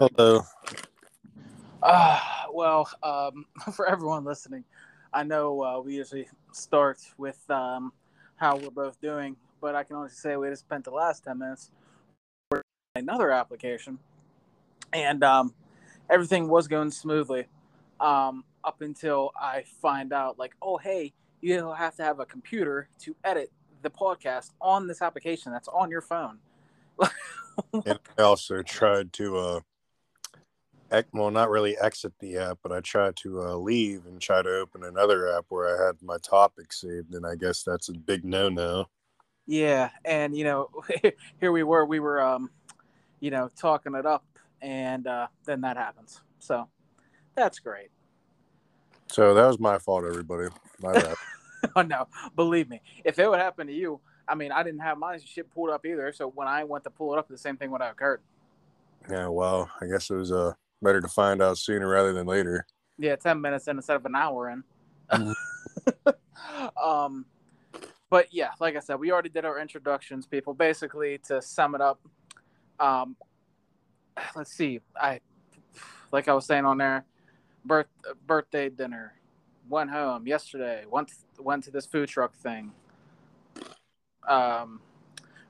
Hello. Uh, well, um, for everyone listening, I know uh, we usually start with um, how we're both doing, but I can only say we just spent the last 10 minutes for another application, and um, everything was going smoothly um, up until I find out, like, oh, hey, you'll have to have a computer to edit the podcast on this application that's on your phone. and I also tried to, uh, well, not really exit the app, but I tried to uh, leave and try to open another app where I had my topic saved, and I guess that's a big no-no. Yeah, and you know, here we were, we were, um, you know, talking it up, and uh, then that happens. So that's great. So that was my fault, everybody. My bad. oh no, believe me, if it would happen to you, I mean, I didn't have my shit pulled up either. So when I went to pull it up, the same thing would have occurred. yeah, well, I guess it was uh, better to find out sooner rather than later. Yeah, ten minutes in instead of an hour in. Mhm. um, but yeah, like I said, we already did our introductions, people. Basically, to sum it up, um, let's see. I, like I was saying on there, birth birthday dinner, went home yesterday. Went went to this food truck thing. Um,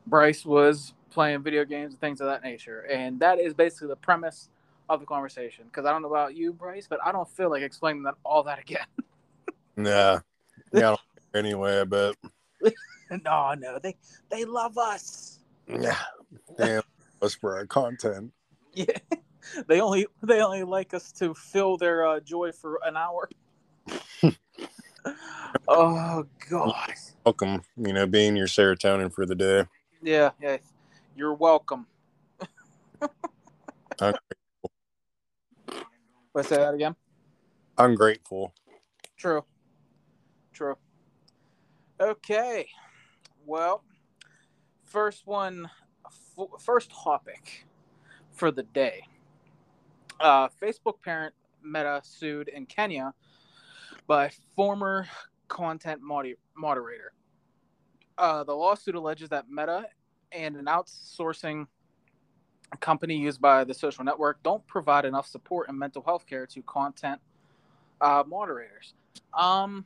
Bryce was playing video games and things of that nature, and that is basically the premise of the conversation. Because I don't know about you, Bryce, but I don't feel like explaining that all that again. Yeah. Yeah. I anyway, I bet. no, no, they they love us. Yeah. Damn. Us for our content. Yeah, they only they only like us to fill their uh, joy for an hour. oh God. Welcome, you know, being your serotonin for the day. Yeah, yeah. You're welcome. Let's say that again. I'm. True. True. Okay. Well, first one, f- first topic for the day. Uh, Facebook parent Meta sued in Kenya by former content moder- moderator. Uh, the lawsuit alleges that Meta and an outsourcing company used by the social network don't provide enough support and mental health care to content uh, moderators. Um,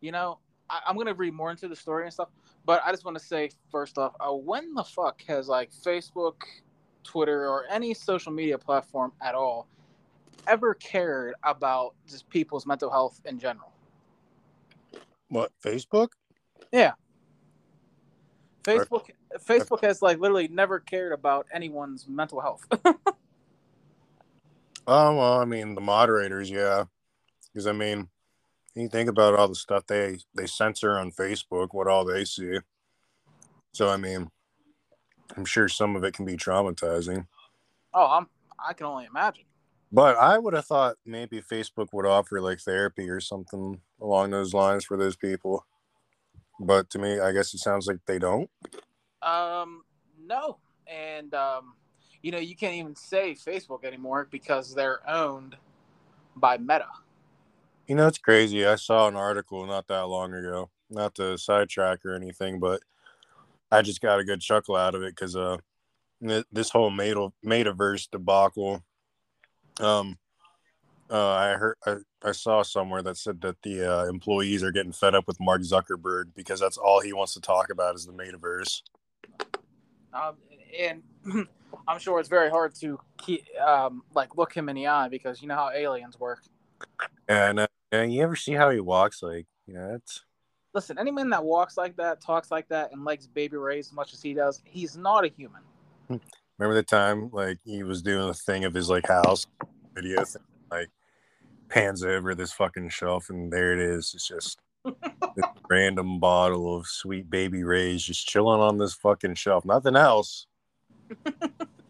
you know, I, I'm gonna read more into the story and stuff, but I just want to say first off, uh, when the fuck has like Facebook, Twitter, or any social media platform at all ever cared about just people's mental health in general? What, Facebook? Yeah, Facebook, Facebook has like literally never cared about anyone's mental health. Oh, well, I mean, the moderators, yeah. Because, I mean, you think about all the stuff they, they censor on Facebook, what all they see. So, I mean, I'm sure some of it can be traumatizing. oh, I'm I can only imagine. But I would have thought maybe Facebook would offer like therapy or something along those lines for those people. But to me, I guess it sounds like they don't. Um, no, and um, you know you can't even say Facebook anymore because they're owned by Meta. You know, it's crazy. I saw an article not that long ago, not to sidetrack or anything, but I just got a good chuckle out of it because uh, this whole meta- metaverse debacle. Um, uh, I heard, I, I saw somewhere that said that the uh, employees are getting fed up with Mark Zuckerberg because that's all he wants to talk about is the metaverse. Um, and I'm sure it's very hard to keep um, like look him in the eye because you know how aliens work. And, uh, and you ever see how he walks? Like, you know, it's Listen, any man that walks like that, talks like that, and likes Baby Ray's as much as he does, he's not a human. remember the time like he was doing a thing of his like house video thing, like pans over this fucking shelf and there it is. It's just random bottle of Sweet Baby Ray's just chilling on this fucking shelf. Nothing else.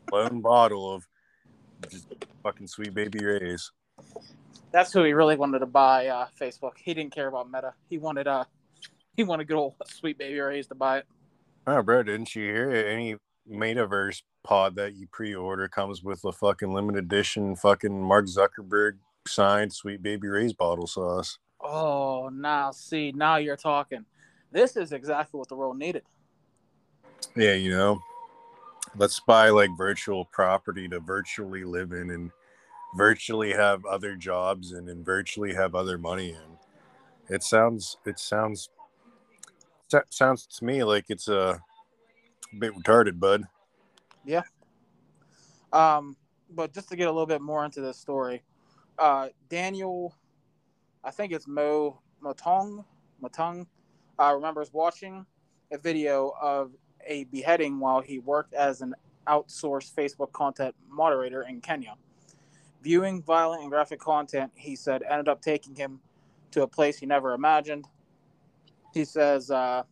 One bottle of just fucking Sweet Baby Ray's. That's who he really wanted to buy uh, Facebook. He didn't care about Meta. He wanted uh, he wanted good old Sweet Baby Ray's to buy it. Oh, bro, didn't you hear it? Any metaverse pod that you pre-order comes with a fucking limited edition fucking Mark Zuckerberg signed sweet baby rays bottle sauce. Oh, now see, now you're talking. This is exactly what the world needed. Yeah, you know. let's buy like virtual property to virtually live in and virtually have other jobs and, and virtually have other money in. It sounds it sounds sounds to me like it's a bit retarded, bud. Yeah. Um, but just to get a little bit more into this story, uh, Daniel, I think it's Mo Motaung, Motaung, uh, remembers watching a video of a beheading while he worked as an outsourced Facebook content moderator in Kenya. Viewing violent and graphic content, he said, ended up taking him to a place he never imagined. He says, uh,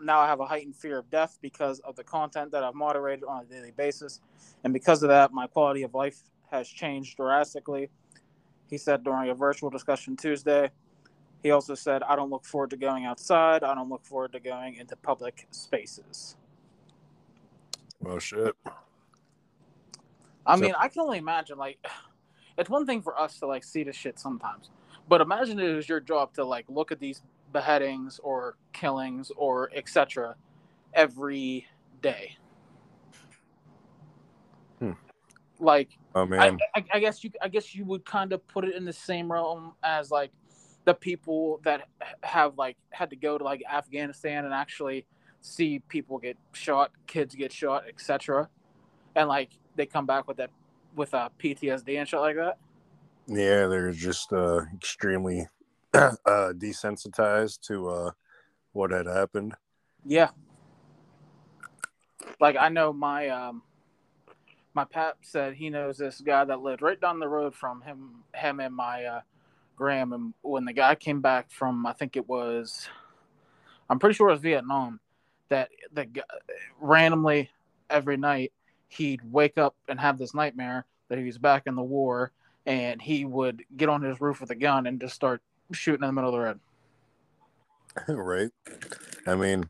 now I have a heightened fear of death because of the content that I've moderated on a daily basis. And because of that, my quality of life has changed drastically. He said during a virtual discussion Tuesday. He also said, I don't look forward to going outside. I don't look forward to going into public spaces. Well, shit. I so- mean, I can only imagine, like, it's one thing for us to, like, see the shit sometimes. But imagine it is your job to, like, look at these beheadings or killings or etc. every day. Hmm. Like, oh man, I, I, I, guess you, I guess you would kind of put it in the same realm as like the people that have like had to go to like Afghanistan and actually see people get shot, kids get shot, etc. And like they come back with that with uh, PTSD and shit like that. Yeah, they're just uh, extremely uh, desensitized to uh, what had happened. Yeah. Like I know my um, my pap said he knows this guy that lived right down the road from him, him and my uh, Graham. And when the guy came back from, I think it was, I'm pretty sure it was Vietnam, that the randomly every night he'd wake up and have this nightmare that he was back in the war, and he would get on his roof with a gun and just start shooting in the middle of the road. right. I mean,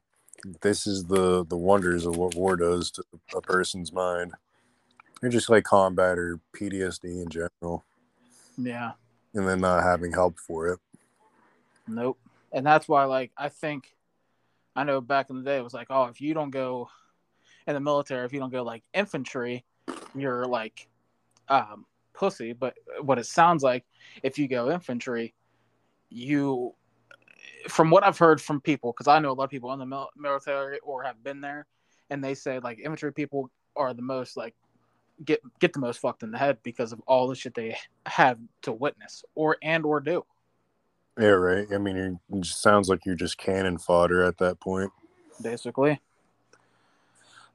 this is the the wonders of what war does to a person's mind. You're just like combat or PTSD in general. Yeah. And then not having help for it. Nope. And that's why, like, I think, I know back in the day, it was like, oh, if you don't go in the military, if you don't go like infantry, you're like um, pussy. But what it sounds like, if you go infantry, you from what I've heard from people, because I know a lot of people in the military or have been there, and they say like infantry people are the most like get get the most fucked in the head because of all the shit they have to witness or and or do. Yeah, right. I mean, it sounds like you're just cannon fodder at that point. Basically.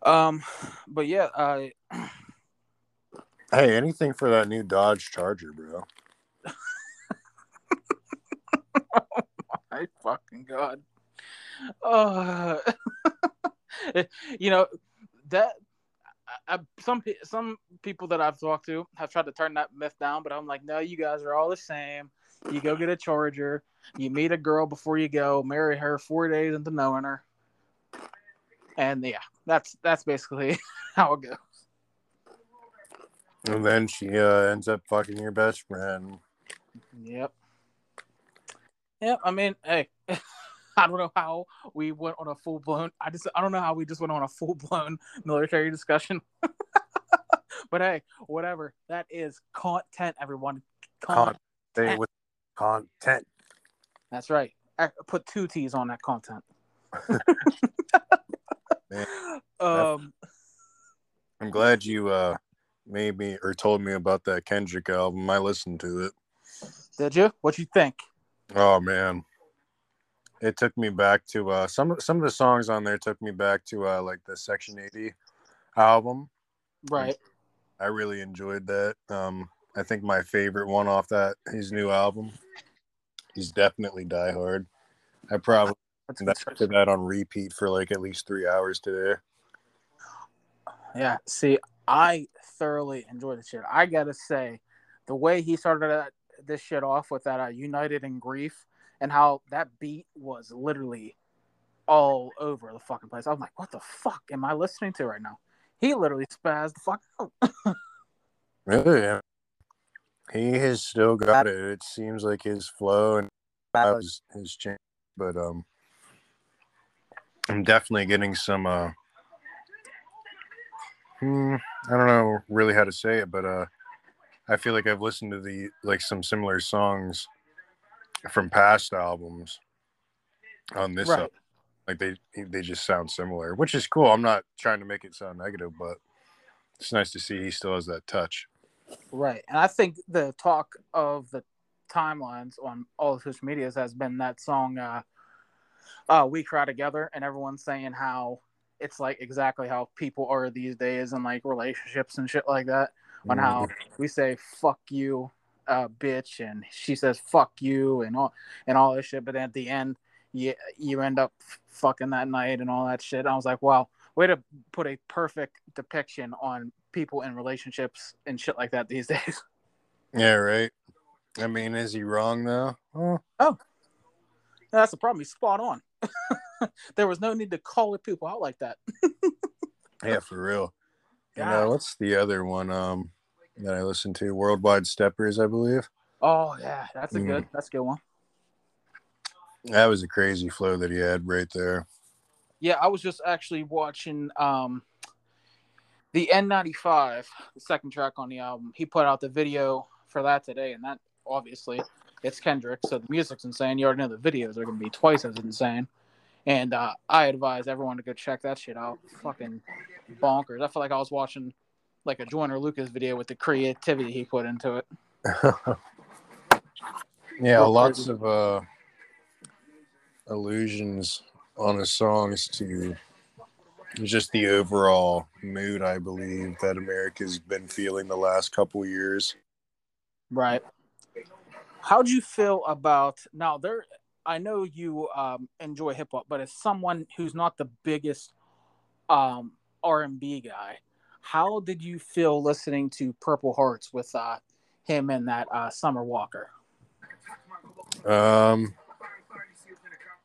Um, but yeah, uh, hey, anything for that new Dodge Charger, bro. oh my fucking god. Uh, you know that I, some some people that I've talked to have tried to turn that myth down, but I'm like, no, you guys are all the same. You go get a charger. You meet a girl before you go, marry her four days into knowing her, and yeah, that's that's basically how it goes. And then she uh, ends up fucking your best friend. Yep. Yep. I mean, hey, I don't know how we went on a full blown. I just I don't know how we just went on a full blown military discussion. but hey, whatever. That is content, everyone. Content. Stay with content. That's right. I put two T's on that content. um, I'm glad you uh made me or told me about that Kendrick album. I listened to it. Did you? What you think? Oh man, it took me back to uh, some some of the songs on there took me back to uh, like the Section Eighty album. Right. I really enjoyed that. Um, I think my favorite one off that his new album. He's definitely Die Hard. I probably did that on repeat for like at least three hours today. Yeah. See, I thoroughly enjoyed the shit. I gotta say, the way he started that this shit off with that uh, United in Grief and how that beat was literally all over the fucking place. I was like, what the fuck am I listening to right now? He literally spazzed the fuck out. really? He has still got it. It seems like his flow and his, his change, but um, I'm definitely getting some uh hmm, I don't know really how to say it, but uh, I feel like I've listened to the like some similar songs from past albums on this. Right. Album. Like they they just sound similar, which is cool. I'm not trying to make it sound negative, but it's nice to see he still has that touch. Right. And I think the talk of the timelines on all the social medias has been that song uh uh We Cry Together and everyone's saying how it's like exactly how people are these days and like relationships and shit like that. On how we say fuck you, uh bitch and she says fuck you and all and all this shit, but then at the end you you end up fucking that night and all that shit. I was like, wow, way to put a perfect depiction on people in relationships and shit like that these days. Yeah, right. I mean, is he wrong though? Oh, that's the problem. He's spot on. there was no need to call people out like that. yeah, for real. You know, what's the other one um that I listened to? Worldwide Steppers, I believe. Oh yeah, that's a good. That's a good one. That was a crazy flow that he had right there. Yeah, I was just actually watching um the N95, the second track on the album. He put out the video for that today, and that obviously it's Kendrick, so the music's insane. You already know the videos are gonna be twice as insane. And uh, I advise everyone to go check that shit out. Fucking bonkers. I feel like I was watching like a Joyner Lucas video with the creativity he put into it. yeah, lots of uh allusions on his songs to just the overall mood I believe that America's been feeling the last couple years. Right. How'd you feel about now? There, I know you um, enjoy hip hop, but as someone who's not the biggest um, R and B guy, how did you feel listening to Purple Hearts with uh, him and that uh, Summer Walker? Um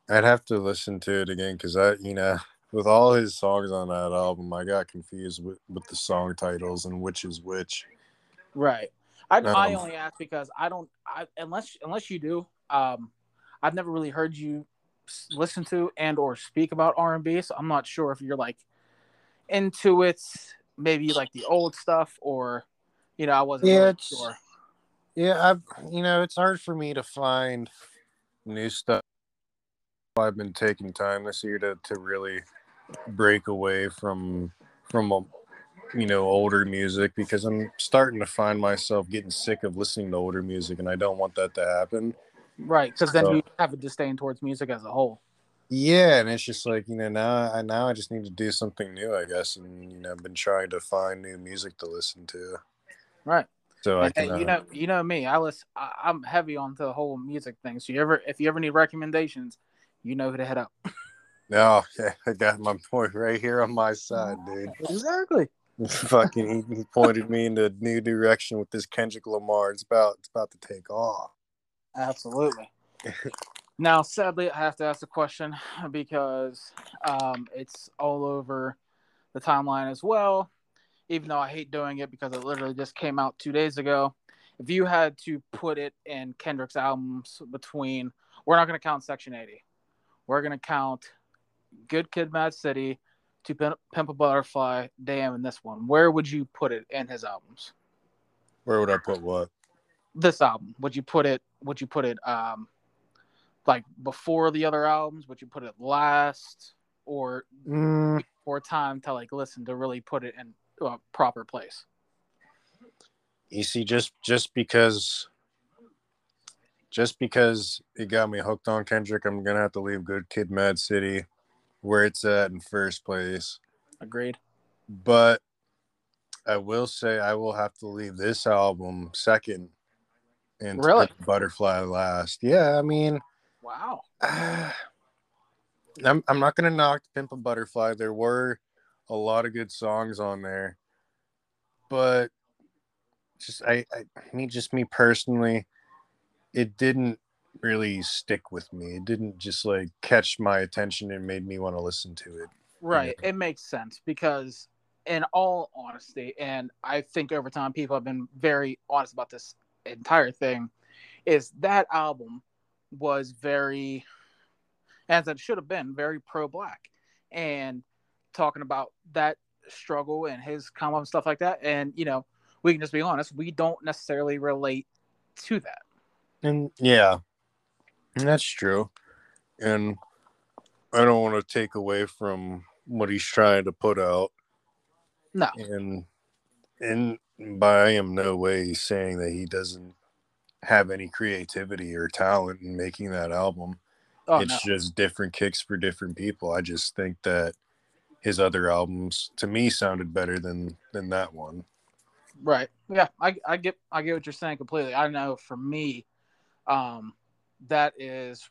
I'd have to listen to it again because I, you know, with all his songs on that album, I got confused with, with the song titles and which is which. Right. I, I Um, only ask because I don't I, unless unless you do. Um, I've never really heard you listen to and or speak about R and B, so I'm not sure if you're like into it. Maybe like the old stuff, or you know, I wasn't Yeah, really sure. Yeah, I've you know, it's hard for me to find new stuff. I've been taking time this year to, to really break away from from um, you know older music because I'm starting to find myself getting sick of listening to older music and I don't want that to happen. Right, because then So- you have a disdain towards music as a whole. Yeah, and it's just like you know now I now I just need to do something new, I guess, and you know I've been trying to find new music to listen to. Right. So I And, can, hey, you uh, know, you know me. I listen. I, I'm heavy on the whole music thing. So you ever, if you ever need recommendations, you know who to head up. no, yeah, I got my point right here on my side, dude. Exactly. Fucking, he, he pointed me in a new direction with this Kendrick Lamar. It's about, it's about to take off. Absolutely. now, sadly, I have to ask a question because um, it's all over the timeline as well. Even though I hate doing it because it literally just came out two days ago. If you had to put it in Kendrick's albums between, we're not going to count Section 80. We're going to count Good Kid, Mad City, To Pimp Pimp a Butterfly, Damn, and this one. Where would you put it in his albums? Where would I put what? this album would you put it would you put it um like before the other albums would you put it last or Mm, or time to like listen to really put it in a proper place you see, just just because, just because it got me hooked on Kendrick, I'm gonna have to leave Good Kid, Mad City, where it's at in first place. agreed but I will say I will have to leave this album second and Really? Butterfly last. Yeah, I mean, wow I'm I'm not gonna knock Pimp a Butterfly. There were a lot of good songs on there, but just I, I I mean just me personally, it didn't really stick with me. It didn't just like catch my attention and made me want to listen to it. right it makes sense because in all honesty and i think over time people have been very honest about this entire thing is that album was very as it should have been very pro-black and talking about that struggle and his come up and stuff like that. And you know, we can just be honest, we don't necessarily relate to that. And yeah, that's true. And I don't want to take away from what he's trying to put out. No. And and by I am no way saying that he doesn't have any creativity or talent in making that album. Oh, it's no. just different kicks for different people. I just think that his other albums to me sounded better than than that one. Right. Yeah, I, I get I get what you're saying completely. I know for me, um, that is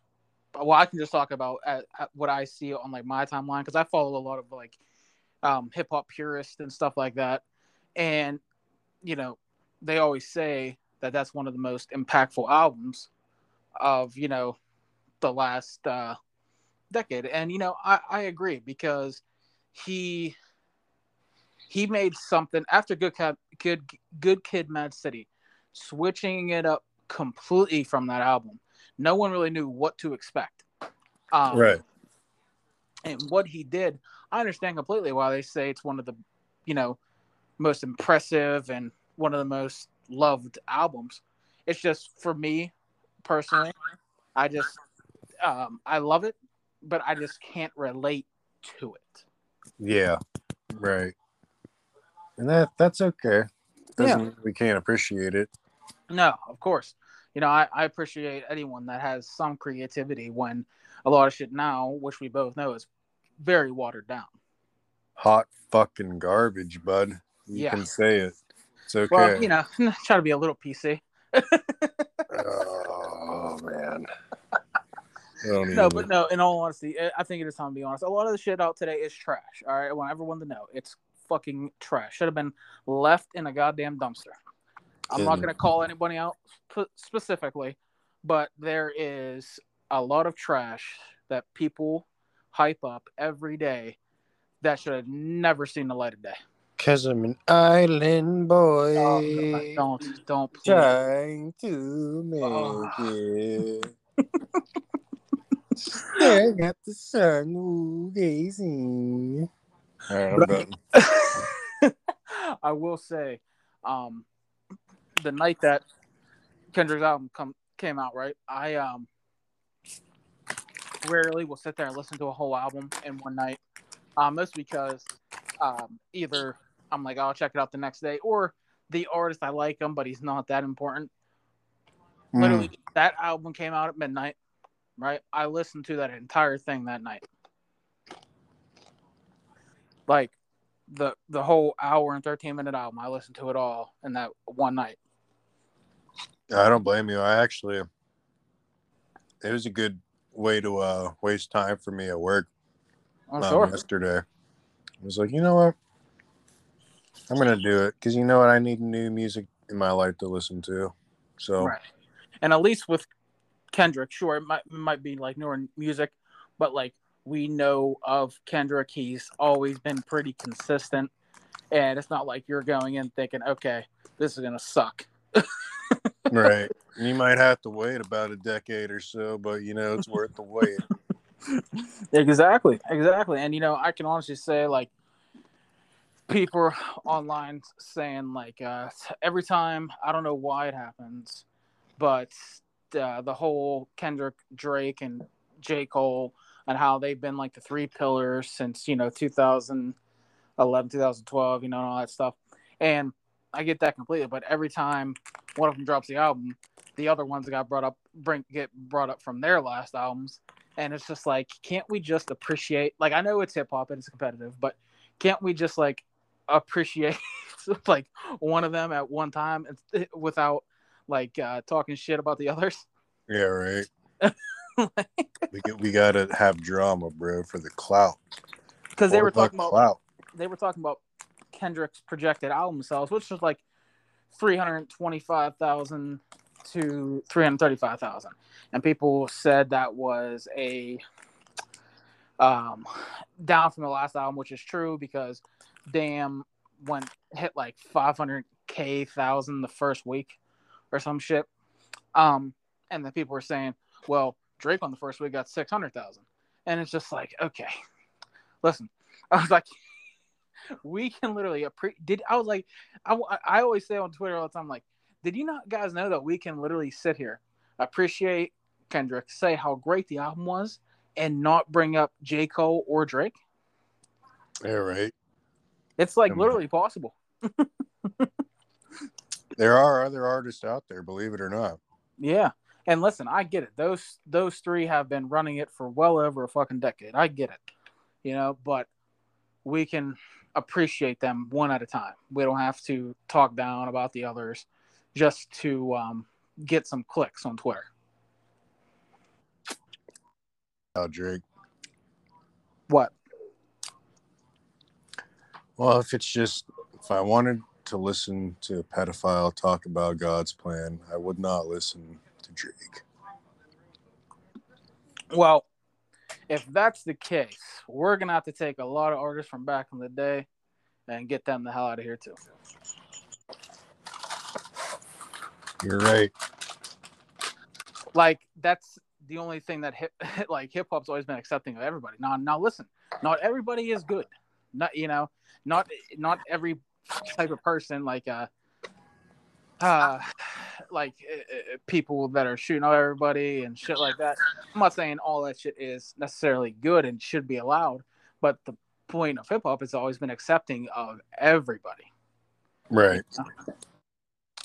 well, I can just talk about at, at what I see on like my timeline because I follow a lot of like um, hip hop purists and stuff like that, and you know they always say that that's one of the most impactful albums of you know the last uh, decade, and you know I, I agree because he he made something after Good Kid, Good Good Kid, Mad City, switching it up completely from that album. No one really knew what to expect. Um, right. And what he did, I understand completely why they say it's one of the, you know, most impressive and one of the most loved albums. It's just for me personally, I just um, I love it, but I just can't relate to it. Yeah. Right. And that that's okay. Doesn't mean we can't appreciate it. No, of course. You know, I, I appreciate anyone that has some creativity when a lot of shit now, which we both know is very watered down. Hot fucking garbage, bud. You Yeah. can say it. It's okay. Well, you know, try to be a little PC. oh man. No, but no, in all honesty, I- I think it is time to be honest. A lot of the shit out today is trash. All right. I want everyone to know it's fucking trash. Should have been left in a goddamn dumpster. I'm not going to call anybody out sp- specifically, but there is a lot of trash that people hype up every day that should have never seen the light of day. Cause I'm an island boy. Oh, don't, don't, please. trying to make Oh. it. Staring at the sun, ooh, gazing. All right, I'm. I will say, um, the night that Kendrick's album come came out, right? I um rarely will sit there and listen to a whole album in one night. Um, that's because um, either I'm like, I'll check it out the next day, or the artist I like him, but he's not that important. Literally, that album came out at midnight, right? I listened to that entire thing that night. Like the the whole hour and 13 minute album, I listened to it all in that one night. Mm. I don't blame you. I actually, it was a good way to uh, waste time for me at work I'm um, sure. yesterday. I was like, you know what? I'm gonna do it because you know what? I need new music in my life to listen to. So Right. And at least with Kendrick, sure, it might it might be like newer music, but like we know of Kendrick, he's always been pretty consistent, and it's not like you're going in thinking, okay, this is gonna suck. right, you might have to wait about a decade or so, but you know it's worth the wait. Exactly, exactly. And you know, I can honestly say like people online saying like uh, every time I don't know why it happens, but uh, the whole Kendrick, Drake, and J Cole and how they've been like the three pillars since you know 2011, 2012, you know, and all that stuff. And I get that completely, but every time one of them drops the album, the other ones got brought up, bring get brought up from their last albums and it's just like can't we just appreciate like i know it's hip hop and it's competitive but can't we just like appreciate like one of them at one time and- without like uh talking shit about the others Yeah, right. we get, we gotta have drama, bro, for the clout. because they were talking about clout. they were talking about kendrick's projected album sales which was like 325000 to 335000 and people said that was a um down from the last album which is true because damn went hit like 500k thousand the first week or some shit um and the people were saying well drake on the first week got 600000 and it's just like okay listen i was like we can literally appreciate. Did I was like, I, I always say on Twitter all the time, like, did you not guys know that we can literally sit here, appreciate Kendrick, say how great the album was, and not bring up J Cole or Drake? Yeah, right. It's like literally possible. there are other artists out there, believe it or not. Yeah. And listen, I get it. Those those three have been running it for well over a fucking decade. I get it. You know, but we can appreciate them one at a time. We don't have to talk down about the others just to um, get some clicks on Twitter. Oh, Drake. What? Well, if it's just if I wanted to listen to a pedophile talk about God's plan, I would not listen to Drake. Well, if that's the case, we're gonna have to take a lot of artists from back in the day and get them the hell out of here too. You're right. Like that's the only thing that hip like hip hop's always been accepting of everybody. Now, now listen, not everybody is good. Not you know, not not every type of person like uh uh like uh, people that are shooting at everybody and shit like that. I'm not saying all that shit is necessarily good and should be allowed, but the point of hip hop has always been accepting of everybody. Right.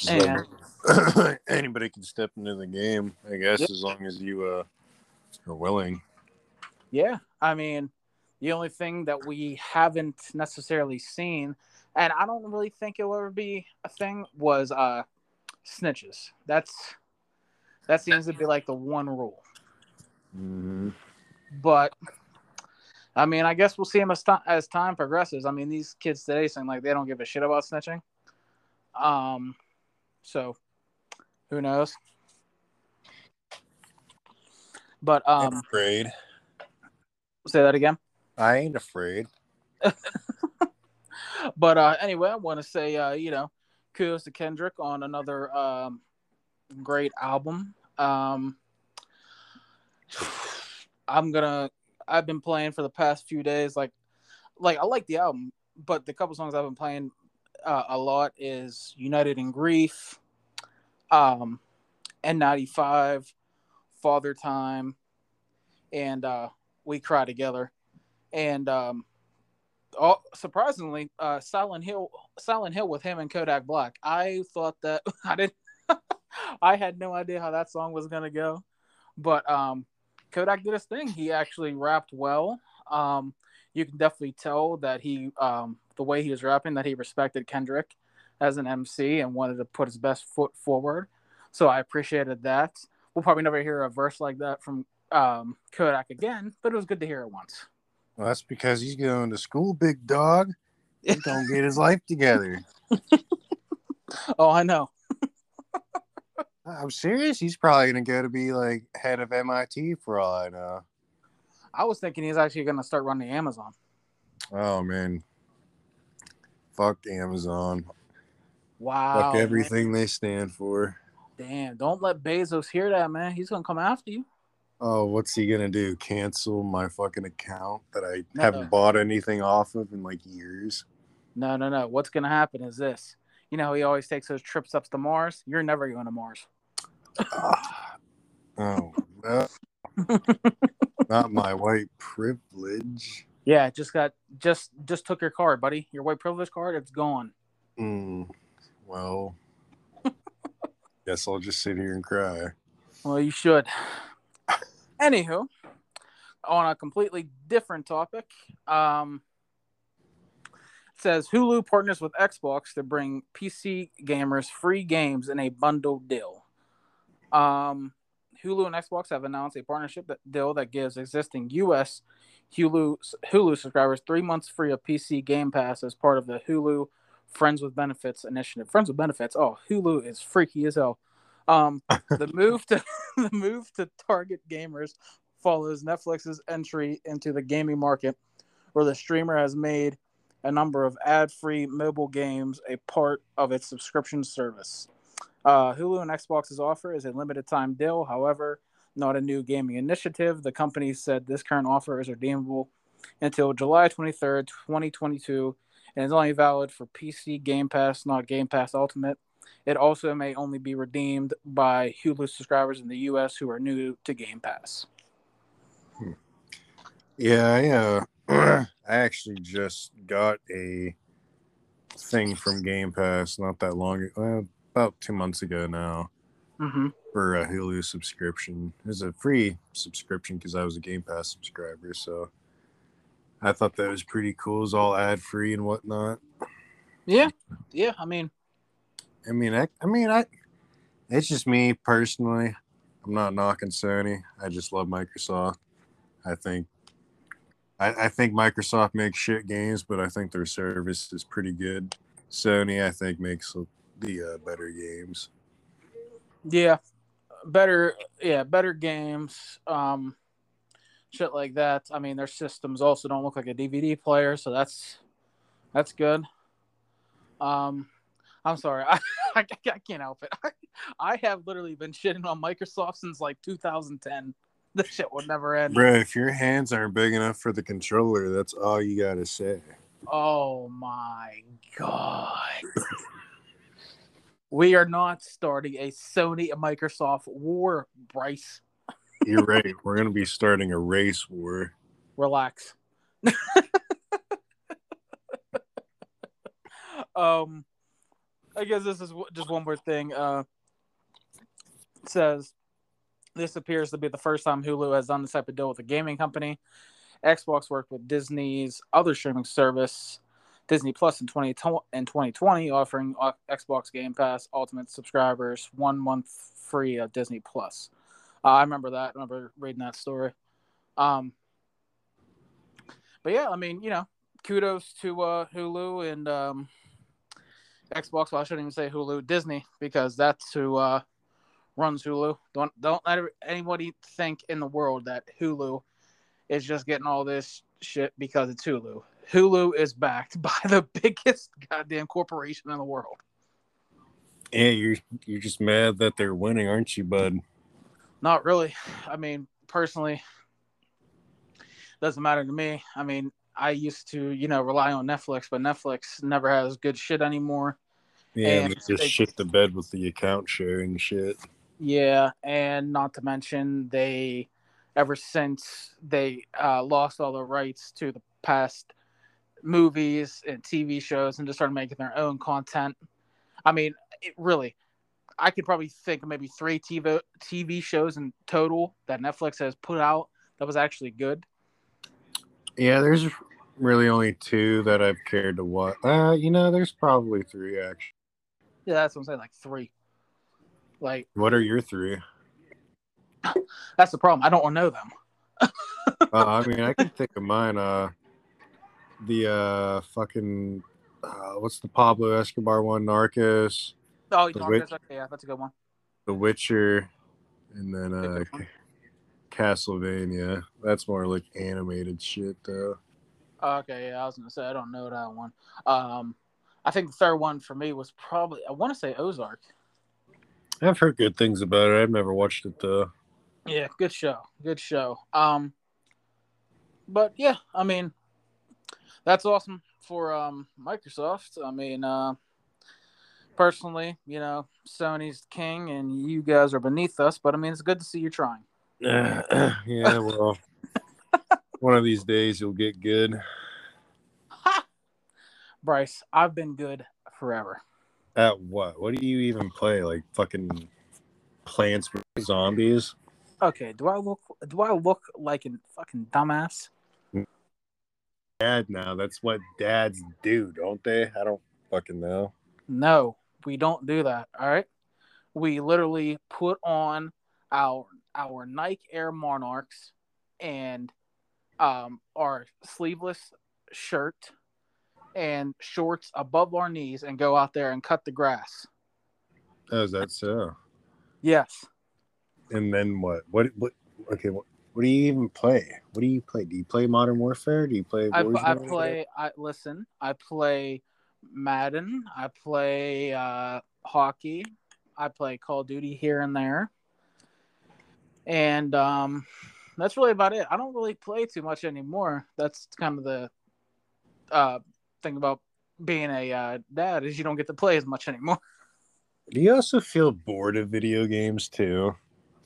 And so, anybody can step into the game, I guess, yep. as long as you uh, are willing. Yeah, I mean, the only thing that we haven't necessarily seen, and I don't really think it'll ever be a thing, was uh, snitches. That's that seems to be like the one rule. Mm-hmm. But I mean, I guess we'll see them as, th- as time progresses. I mean, these kids today seem like they don't give a shit about snitching. Um, so who knows? But um, I'm afraid. Say that again. I ain't afraid. but uh, anyway, I want to say, uh, you know, kudos to Kendrick on another um, great album. Um, I'm gonna. I've been playing for the past few days. Like, like I like the album, but the couple songs I've been playing uh, a lot is United in Grief, um, N95, Father Time, and uh, We Cry Together. And um, all, surprisingly, uh, Silent Hill, Silent Hill with him and Kodak Black. I thought that I didn't, I had no idea how that song was gonna go, but um, Kodak did his thing. He actually rapped well. Um, you can definitely tell that he um, the way he was rapping that he respected Kendrick as an MC and wanted to put his best foot forward. So I appreciated that. We'll probably never hear a verse like that from um, Kodak again, but it was good to hear it once. Well, that's because he's going to school, big dog. He's gonna get his life together. oh, I know. I'm serious. He's probably gonna go to be like head of MIT for all I know. I was thinking he's actually gonna start running Amazon. Oh man, fuck Amazon. Wow. Fuck everything man. they stand for. Damn, don't let Bezos hear that, man. He's gonna come after you. Oh, what's he gonna do? Cancel my fucking account that I no, haven't no. bought anything off of in like years? No, no, no. What's gonna happen is this. You know, he always takes those trips up to Mars. You're never going to Mars. uh, oh, no. not my white privilege. Yeah, just got just just took your card, buddy. Your white privilege card, it's gone. Mm, well, guess I'll just sit here and cry. Well, you should. Anywho, on a completely different topic, um, it says Hulu partners with Xbox to bring PC gamers free games in a bundle deal. Um, Hulu and Xbox have announced a partnership that, deal that gives existing U.S. Hulu Hulu subscribers three months free of PC Game Pass as part of the Hulu Friends with Benefits initiative. Friends with Benefits. Oh, Hulu is freaky as hell. Um, the move to the move to target gamers follows Netflix's entry into the gaming market, where the streamer has made a number of ad-free mobile games a part of its subscription service. Uh, Hulu and Xbox's offer is a limited time deal, however, not a new gaming initiative. The company said this current offer is redeemable until July 23rd, 2022, and is only valid for PC Game Pass, not Game Pass Ultimate. It also may only be redeemed by Hulu subscribers in the U.S. who are new to Game Pass. Yeah, I uh, I actually just got a thing from Game Pass not that long ago, about two months ago now Mm-hmm. for a Hulu subscription. It was a free subscription because I was a Game Pass subscriber, so I thought that was pretty cool. It's all ad free and whatnot. Yeah, yeah. I mean, I mean, I, I mean, I. It's just me personally. I'm not knocking Sony. I just love Microsoft. I think. I, I think Microsoft makes shit games, but I think their service is pretty good. Sony, I think, makes the uh, better games. yeah, better. Yeah, better games. Um, shit like that. I mean, their systems also don't look like a DVD player, so that's that's good. Um, I'm sorry, I, I, I can't help it. I, I have literally been shitting on Microsoft since like 2010. This shit would never end. Bro, if your hands aren't big enough for the controller, that's all you gotta say. Oh my god. we are not starting a Sony and Microsoft war, Bryce. You're right. We're gonna be starting a race war. Relax. um I guess this is just one more thing. Uh says this appears to be the first time Hulu has done this type of deal with a gaming company. Xbox worked with Disney's other streaming service, Disney Plus, in 20, in 2020, offering Xbox Game Pass Ultimate subscribers one month free of Disney Plus. Uh, I remember that. I remember reading that story. Um, but yeah, I mean, you know, kudos to uh, Hulu and um, Xbox. Well, I shouldn't even say Hulu, Disney, because that's who uh, runs Hulu. Don't don't let anybody think in the world that Hulu is just getting all this shit because it's Hulu. Hulu is backed by the biggest goddamn corporation in the world. Yeah, you're you're just mad that they're winning, aren't you, bud? Not really. I mean, personally, doesn't matter to me. I mean, I used to, you know, rely on Netflix, but Netflix never has good shit anymore. Yeah, And they just they- shit the bed with the account sharing shit. Yeah, and not to mention they, ever since they uh, lost all the rights to the past movies and TV shows and just started making their own content. I mean, it really, I could probably think of maybe three TV TV shows in total that Netflix has put out that was actually good. Yeah, there's really only two that I've cared to watch. Uh, you know, there's probably three actually. Yeah, that's what I'm saying, like three. Like What are your three? that's the problem. I don't know them. uh, I mean, I can think of mine. Uh, the uh, fucking uh, what's the Pablo Escobar one? Narcos, Oh, no, Witch- okay, yeah, that's a good one. The Witcher, and then uh. Castlevania. That's more like animated shit, though. Okay, yeah, I was gonna say I don't know that one. Um, I think the third one for me was probably I want to say Ozark. I've heard good things about it. I've never watched it though. Yeah, good show, good show. Um, but yeah, I mean, that's awesome for um Microsoft. I mean, uh, personally, you know, Sony's king and you guys are beneath us. But I mean, it's good to see you trying. yeah, well, one of these days you'll get good. Ha! Bryce, I've been good forever. At what? What do you even play? Like fucking Plants vs Zombies? Okay, do I look do I look like a fucking dumbass? Dad now. That's what dads do, don't they? I don't fucking know. No, we don't do that. All right. We literally put on our our Nike Air Monarchs and um our sleeveless shirt and shorts above our knees and go out there and cut the grass. Oh, is that so? Yes. And then what? What? What? Okay. What? What do you even play? What do you play? Do you play Modern Warfare? Do you play? I, I play I listen, I play Madden, I play uh hockey, I play Call of Duty here and there. And um that's really about it. I don't really play too much anymore. That's kind of the uh thing about being a uh, dad is you don't get to play as much anymore. Do you also feel bored of video games too?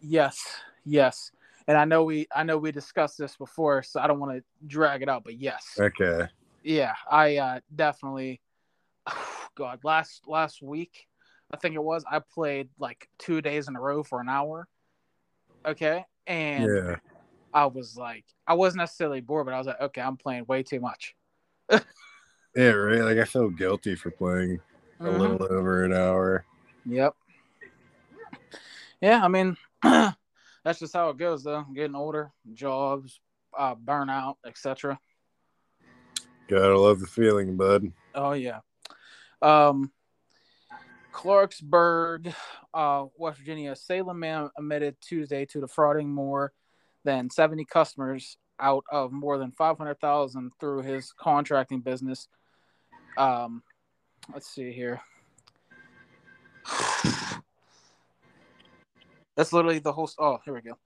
Yes, yes. And I know we I know we discussed this before, so I don't want to drag it out, but yes. Okay. Yeah, I uh definitely God, last last week, I think it was, I played like two days in a row for an hour. Okay. And Yeah. I was like I wasn't necessarily bored, but I was like, okay, I'm playing way too much. Yeah, right. Like I feel guilty for playing a Mhm. little over an hour. Yep. Yeah, I mean, that's just how it goes, though. Getting older, jobs, uh, burnout, etc. Gotta love the feeling, bud. Oh yeah. Um, Clarksburg, uh, West Virginia. Salem man admitted Tuesday to defrauding more than 70 customers out of more than 500,000 through his contracting business. Um, let's see here. That's literally the whole. Oh, here we go.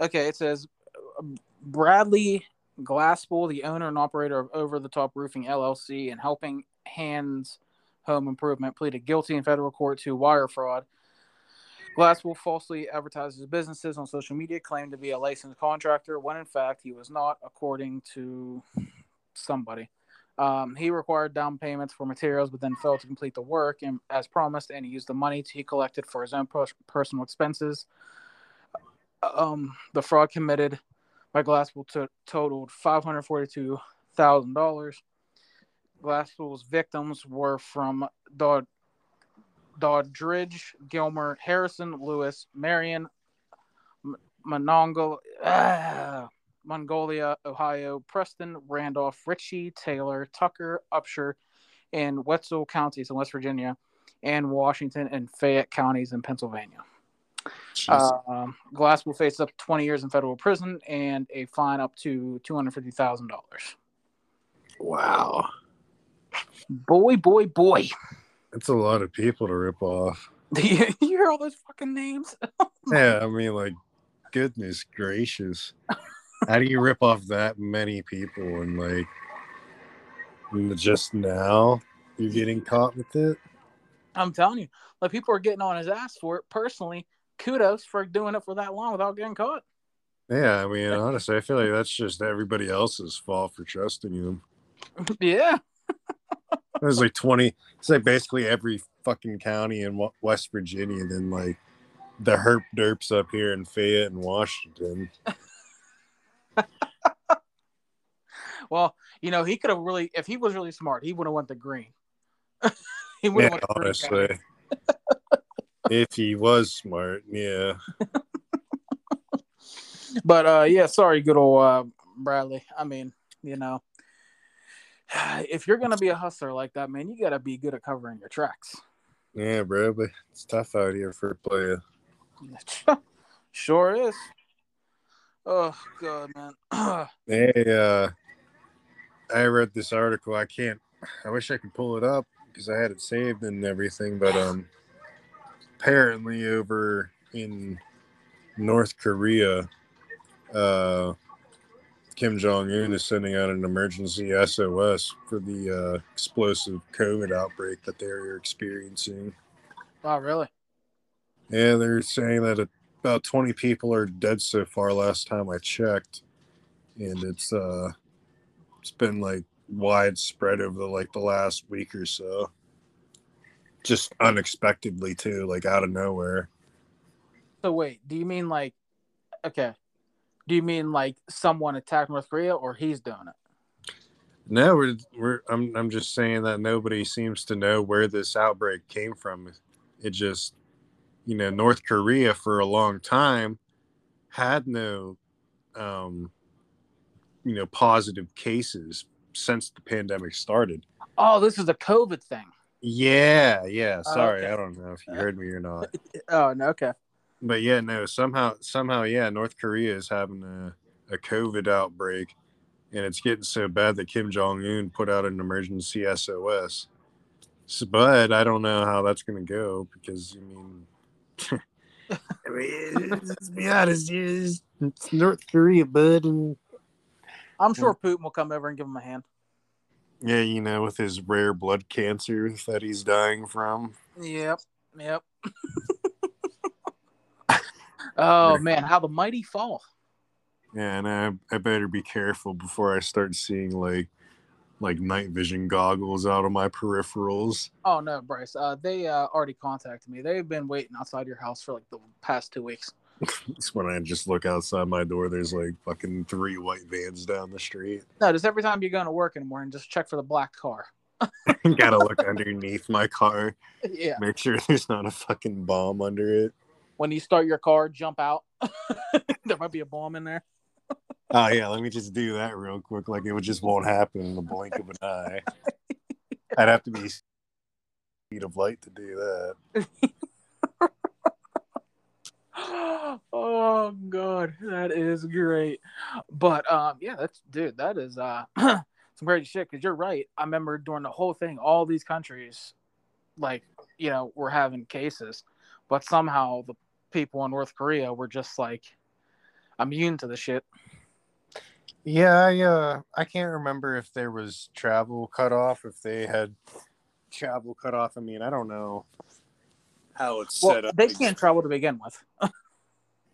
Okay, it says um, Bradley Glasspool, the owner and operator of Over the Top Roofing LLC and Helping Hands Home Improvement, pleaded guilty in federal court to wire fraud. Glasspool falsely advertised his businesses on social media, claimed to be a licensed contractor, when in fact he was not, according to somebody. Um, he required down payments for materials, but then failed to complete the work and, as promised, and he used the money he collected for his own pers- personal expenses. Um, the fraud committed by Glasspool to- totaled five hundred forty-two thousand dollars. Glasspool's victims were from Dodd, Doddridge, Gilmer, Harrison, Lewis, Marion, M- ah, Mongolia, Ohio, Preston, Randolph, Ritchie, Taylor, Tucker, Upshur, and Wetzel counties in West Virginia, and Washington and Fayette counties in Pennsylvania. Jeez. Um, Glass will face up to 20 years in federal prison and a fine up to $250,000. wow. Boy, boy, boy. That's a lot of people to rip off. you hear all those fucking names? Oh yeah, I mean, like, goodness gracious. How do you rip off that many people and, like, just now you're getting caught with it? I'm telling you, like people are getting on his ass for it. Personally, kudos for doing it for that long without getting caught. Yeah, I mean, honestly, I feel like that's just everybody else's fault for trusting him. yeah. There's like 20, it's like basically every fucking county in West Virginia, and then like the herp derps up here in Fayette and Washington. Well, you know, he could have really, if he was really smart, he would have went the green. he would have Yeah, went the green honestly. if he was smart, yeah. But uh, yeah, sorry, good old uh, Bradley. I mean, you know, if you're gonna be a hustler like that, man, you gotta be good at covering your tracks. Yeah, bro, but it's tough out here for a player. sure is. Oh god, man. Hey, uh, I read this article. I can't. I wish I could pull it up because I had it saved and everything. But um, apparently over in North Korea, uh, Kim Jong Un is sending out an emergency SOS for the uh, explosive COVID outbreak that they're experiencing. wow, really? Yeah, they're saying that about 20 people are dead so far last time I checked. And it's uh it's been like widespread over the, like the last week or so. Just unexpectedly too, like out of nowhere. So wait, do you mean like, okay, do you mean like someone attacked North Korea or he's doing it? No, we're we're I'm I'm just saying that nobody seems to know where this outbreak came from. It just you know, North Korea for a long time had no um you know positive cases since the pandemic started. Oh, this is a COVID thing. Yeah, yeah. Oh, Sorry, okay. I don't know if you heard me or not. Oh no, okay. But yeah, no, somehow somehow yeah, North Korea is having a, a COVID outbreak and it's getting so bad that Kim Jong Un put out an emergency SOS. So, but I don't know how that's gonna go because I mean I mean, let's be honest, it's, it's North Korea, bud, and I'm sure Putin will come over and give him a hand. Yeah, you know, with his rare blood cancer that he's dying from. Yep. Yep. oh man, how the mighty fall. Yeah, and I, I better be careful before I start seeing like like night vision goggles out of my peripherals. Oh no, Bryce. Uh, they uh, already contacted me. They've been waiting outside your house for like the past two weeks. it's when I just look outside my door. There's like fucking three white vans down the street. No, just every time you go to work in the morning, just check for the black car. Gotta look underneath my car. Yeah. Make sure there's not a fucking bomb under it. When you start your car, jump out. there might be a bomb in there. Oh yeah, let me just do that real quick. Like it would just won't happen in the blink of an eye. I'd have to be speed of light to do that. oh god, that is great. But um, yeah, that's dude, that is uh some crazy shit. Because you're right. I remember during the whole thing, all these countries, like you know, were having cases, but somehow the people in North Korea were just like immune to the shit. Yeah, I uh I can't remember if there was travel cut off, if they had travel cut off. I mean, I don't know how it's Well, set up. they can't travel to begin with.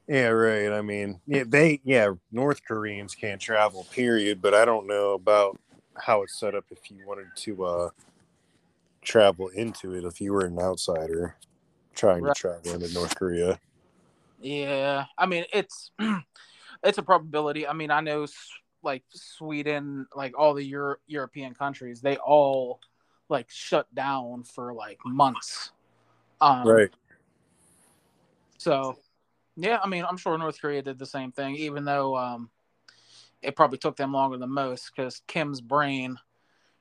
Yeah, right. I mean, yeah, they yeah, North Koreans can't travel, period. But I don't know about how it's set up if you wanted to uh travel into it if you were an outsider trying Right. to travel into North Korea. Yeah, I mean it's it's a probability. I mean, I know like Sweden, like all the Euro- European countries, they all like shut down for like months. Um, Right. So, yeah, I mean, I'm sure North Korea did the same thing, even though um, it probably took them longer than most because Kim's brain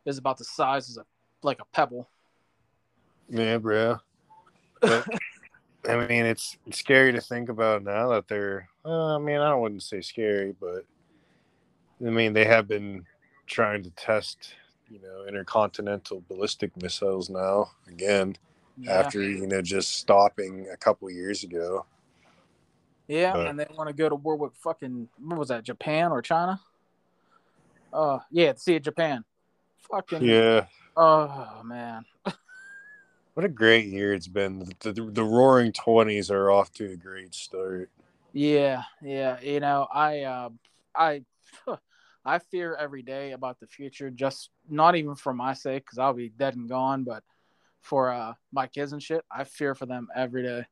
is about the size of a, like a pebble. Yeah, bro. But I mean, it's, it's scary to think about now that they're. Uh, I mean, I wouldn't say scary, but I mean they have been trying to test, you know, intercontinental ballistic missiles now again Yeah, after you know just stopping a couple years ago. yeah, but- and they want to go to war with fucking what was that, Japan or China? Uh, yeah, see it, Japan. Fucking Yeah, Oh man, what a great year it's been. The, the, the Roaring Twenties are off to a great start. yeah, yeah. You know, I, uh, I, I fear every day about the future. Just not even for my sake, because I'll be dead and gone, but for uh my kids and shit, I fear for them every day.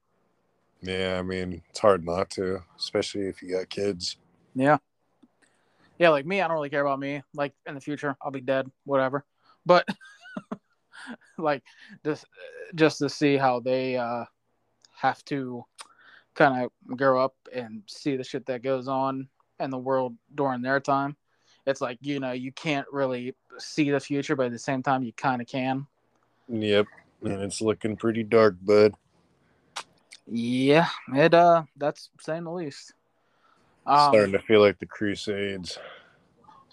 Yeah, I mean it's hard not to, especially if you got kids. Yeah, yeah. Like me, I don't really care about me. Like in the future, I'll be dead, whatever. But like just just to see how they uh have to kind of grow up and see the shit that goes on in the world during their time. It's like you know you can't really see the future, but at the same time you kind of can. Yep, and it's looking pretty dark, bud. Yeah, it uh that's saying the least. Um, Starting to feel like the Crusades,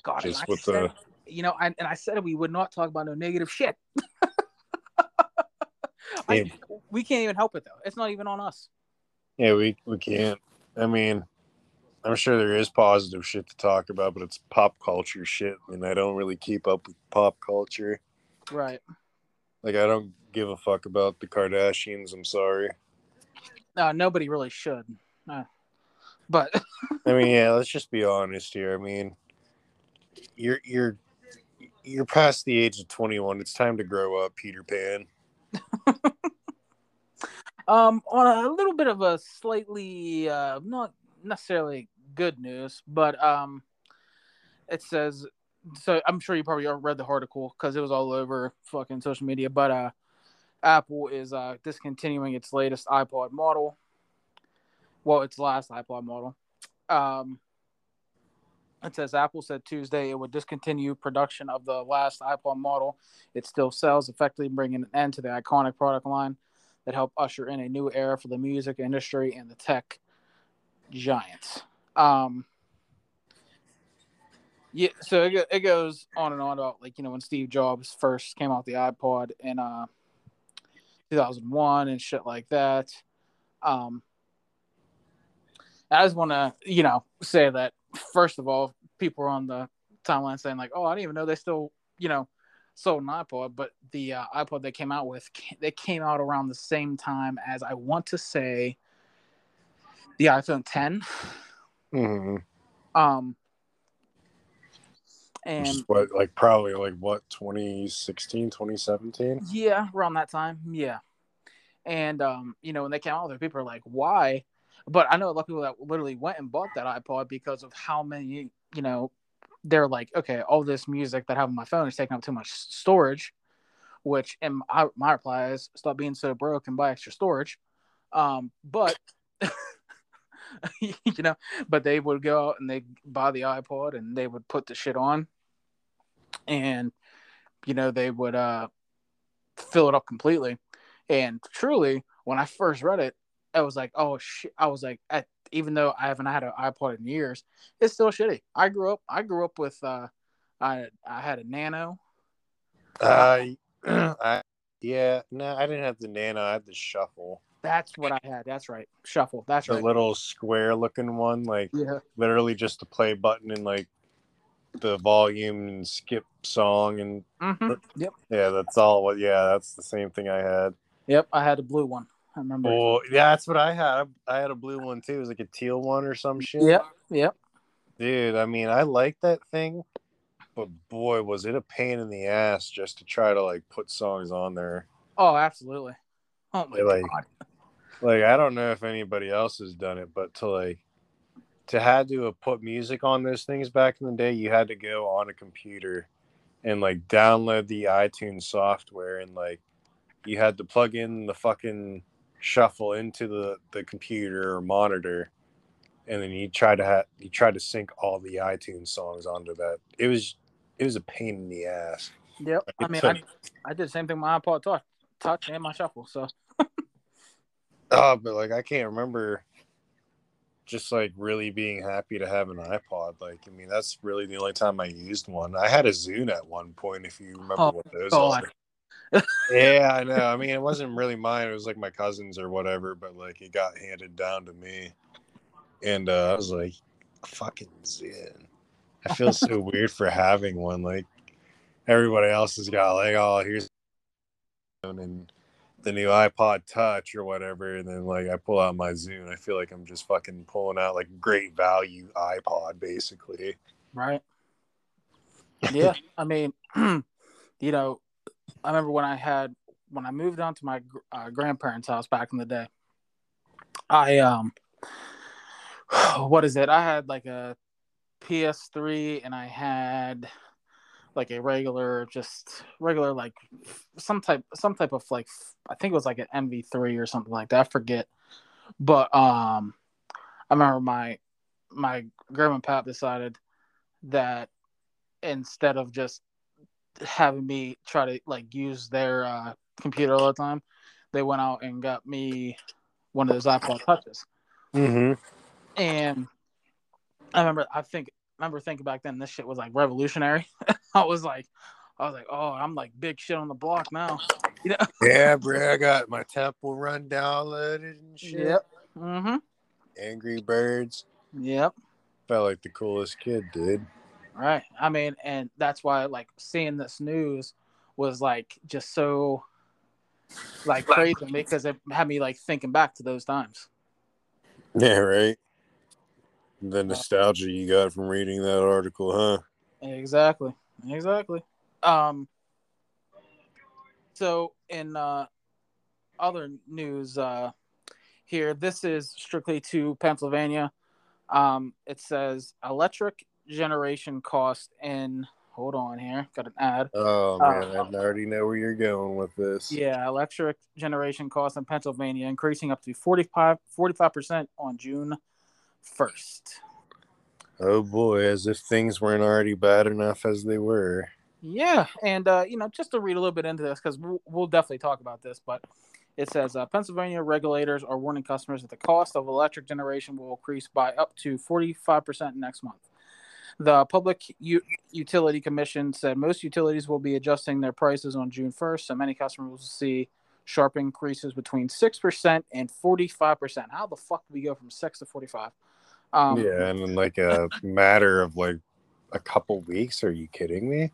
God, just with the you know, I, and I said we would not talk about no negative shit. I, we can't even help it though. It's not even on us. yeah, we we can't. I mean, I'm sure there is positive shit to talk about, but it's pop culture shit, and I don't really keep up with pop culture. Right. Like I don't give a fuck about the Kardashians. I'm sorry. No, nobody really should. Uh, but I mean, yeah, let's just be honest here. I mean, you're you're you're past the age of 21. It's time to grow up, Peter Pan. um, on a little bit of a slightly uh, not necessarily good news, but um, it says so. I'm sure you probably read the article because it was all over fucking social media. But uh, Apple is uh discontinuing its latest iPod model. Well, its last iPod model. Um, it says Apple said Tuesday it would discontinue production of the last iPod model. It still sells, effectively bringing an end to the iconic product line that helped usher in a new era for the music industry and the tech giants. Um, yeah, so it, it goes on and on about like you know when Steve Jobs first came out the iPod in uh 2001 and shit like that. Um, I just want to you know say that first of all, people are on the timeline saying like, oh, I didn't even know they still you know sold an iPod, but the uh, iPod they came out with they came out around the same time as I want to say the iPhone 10. hmm Um, and what, like, probably like what 2016, 2017. yeah, around that time, yeah. And um, you know, when they came out with it, people are like, "Why?" But I know a lot of people that literally went and bought that iPod because of how many, you know, they're like, okay, all this music that I have on my phone is taking up too much storage. Which, and my, my reply is, stop being so broke and buy extra storage. Um, but you know, but they would go out and they buy the iPod and they would put the shit on, and you know they would uh fill it up completely. And truly, when I first read it, I was like, oh shit! I was like, at, even though I haven't had an iPod in years, it's still shitty. I grew up, I grew up with, uh, I I had a Nano. Uh, I, yeah, no, I didn't have the Nano. I had the Shuffle, That's what I had. That's right. Shuffle. That's the right. little square-looking one, like Yeah. literally just the play button and like the volume and skip song and hmm Yep. yeah, that's all. What? Yeah, that's the same thing I had. Yep. I had a blue one. I remember. Oh, yeah, that's what I had. I had a blue one too. It was like a teal one or some shit. Yep. Yep. Dude, I mean, I like that thing, but boy, was it a pain in the ass just to try to like put songs on there. Oh, absolutely. Oh my Like- god. Like, I don't know if anybody else has done it, but to like to had to have put music on those things back in the day, you had to go on a computer and like download the iTunes software and like you had to plug in the fucking shuffle into the the computer or monitor and then you try to have you try to sync all the iTunes songs onto that. It was it was a pain in the ass. Yep. I mean, took- I, I did the same thing with my iPod touch, touch and my shuffle. So Oh, but like I can't remember just like really being happy to have an iPod. Like, I mean, that's really the only time I used one. I had a Zune at one point, if you remember Oh, what those God. are. Yeah, I know. I mean, it wasn't really mine. It was like my cousin's or whatever, but like it got handed down to me. And uh, I was like, fucking Zune. I feel so weird for having one. Like everybody else has got like, oh, here's and the new iPod Touch or whatever, and then like I pull out my Zune, I feel like I'm just fucking pulling out like great value iPod basically. right. Yeah. I mean, you know, I remember when I had when I moved down to my uh, grandparents' house back in the day. I um, what is it? I had like a PS3 and I had like a regular, just regular like some type some type of like I think it was like an MP3 or something like that. I forget. But um, I remember my my grandma and pap decided that instead of just having me try to like use their uh, computer all the time, they went out and got me one of those iPod touches. Mm-hmm. And I remember, I think, I remember thinking back then, this shit was like revolutionary. I was like, I was like, oh, I'm like big shit on the block now. You know? Yeah, bro, I got my Temple Run downloaded and shit. Yep. Mm-hmm. Angry Birds. Yep. Felt like the coolest kid, dude. Right. I mean, and that's why like seeing this news was like just so like crazy because it had me like thinking back to those times. Yeah, right. The nostalgia you got from reading that article, huh? Exactly. Exactly. Um so in uh other news uh here this is strictly to Pennsylvania. Um it says electric generation cost in hold on here, got an ad. Oh Uh, man, I already know where you're going with this. Yeah, electric generation cost in Pennsylvania increasing up to 45 percent on June first. Oh boy, as if things weren't already bad enough as they were. Yeah, and uh, you know, just to read a little bit into this because we'll, we'll definitely talk about this, but it says uh, Pennsylvania regulators are warning customers that the cost of electric generation will increase by up to 45% next month. The Public U- Utility Commission said most utilities will be adjusting their prices on June 1st, so many customers will see sharp increases between 6% and 45%. How the fuck do we go from 6 to 45? Um, yeah, and in like a matter of like a couple weeks. Are you kidding me?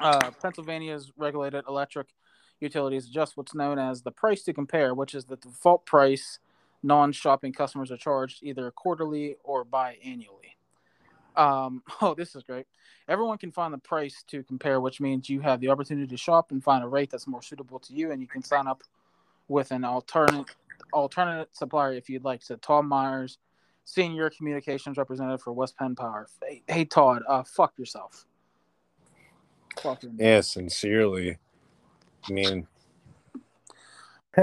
Uh, Pennsylvania's regulated electric utilities adjust what's known as the price to compare, which is the default price non-shopping customers are charged either quarterly or biannually. Um, oh, this is great. Everyone can find the price to compare, which means you have the opportunity to shop and find a rate that's more suitable to you, and you can sign up with an alternate alternate supplier if you'd like. So Todd Myers, senior communications representative for West Penn Power. Hey, hey Todd, uh, fuck yourself. Fuck yeah, sincerely. I mean,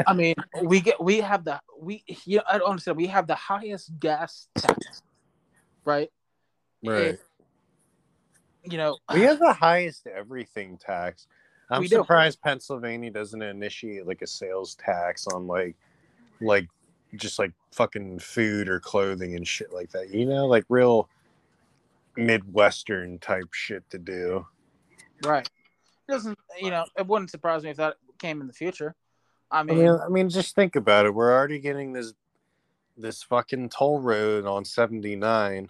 I mean, we get we have the we you know, I don't understand. We have the highest gas tax, right? Right. And, you know, we have the highest everything tax. I'm surprised do. Pennsylvania doesn't initiate like a sales tax on like like just like fucking food or clothing and shit like that. You know, like real midwestern type shit to do. Right. It doesn't you know, it wouldn't surprise me if that came in the future. I mean, I mean, I mean, just think about it. We're already getting this this fucking toll road on 79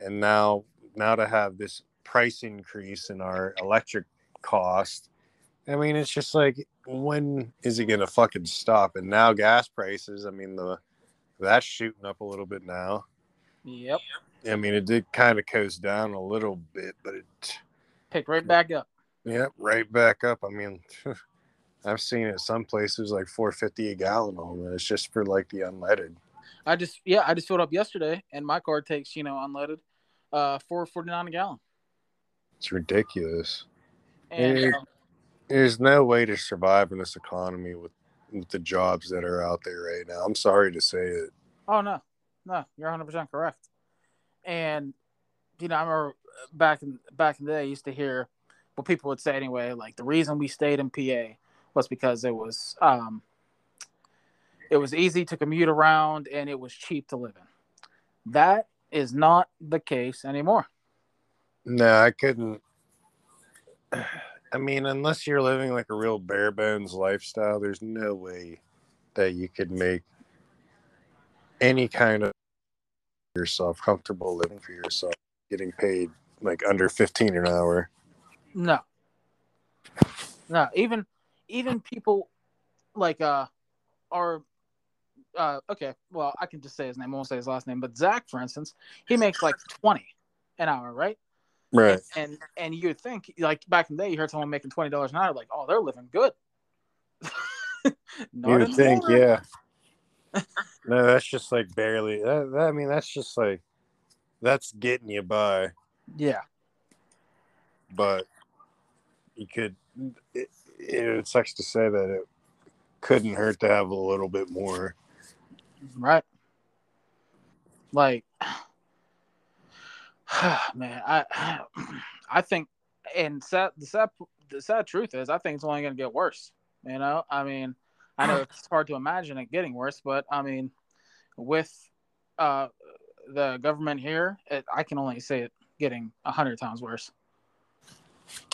and now now to have this price increase in our electric cost i mean it's just like when is it gonna fucking stop? And now gas prices i mean the that's shooting up a little bit now. Yep. I mean it did kind of coast down a little bit but it picked right back up. Yep right back up. I mean I've seen it some places like 450 a gallon on It's just for like the unleaded. I just yeah, I just filled up yesterday, and my car takes you know unleaded, uh, 449 a gallon. It's ridiculous. And, um, there's no way to survive in this economy with with the jobs that are out there right now. I'm sorry to say it. Oh no, no, you're 100 percent correct. And you know, I remember back in back in the day, I used to hear what people would say anyway, like the reason we stayed in PA was because it was um, it was easy to commute around and it was cheap to live in. That is not the case anymore. No, I couldn't. I mean, unless you're living like a real bare bones lifestyle, there's no way that you could make any kind of yourself comfortable living for yourself, getting paid like under 15 an hour. No. No, even even people like uh are uh okay, well I can just say his name, I won't say his last name, but Zach, for instance, he makes like twenty an hour, right? Right. And and, and you think like back in the day you heard someone making twenty dollars an hour, like, oh they're living good. you would think, yeah. no, that's just like barely that, that I mean that's just like that's getting you by. Yeah. But you could it, it sucks to say that it couldn't hurt to have a little bit more. Right. Like, man, I I think, and sad, the sad the sad truth is, I think it's only going to get worse. You know, I mean, I know it's hard to imagine it getting worse, but I mean, with uh, the government here, it, I can only say it getting a hundred times worse.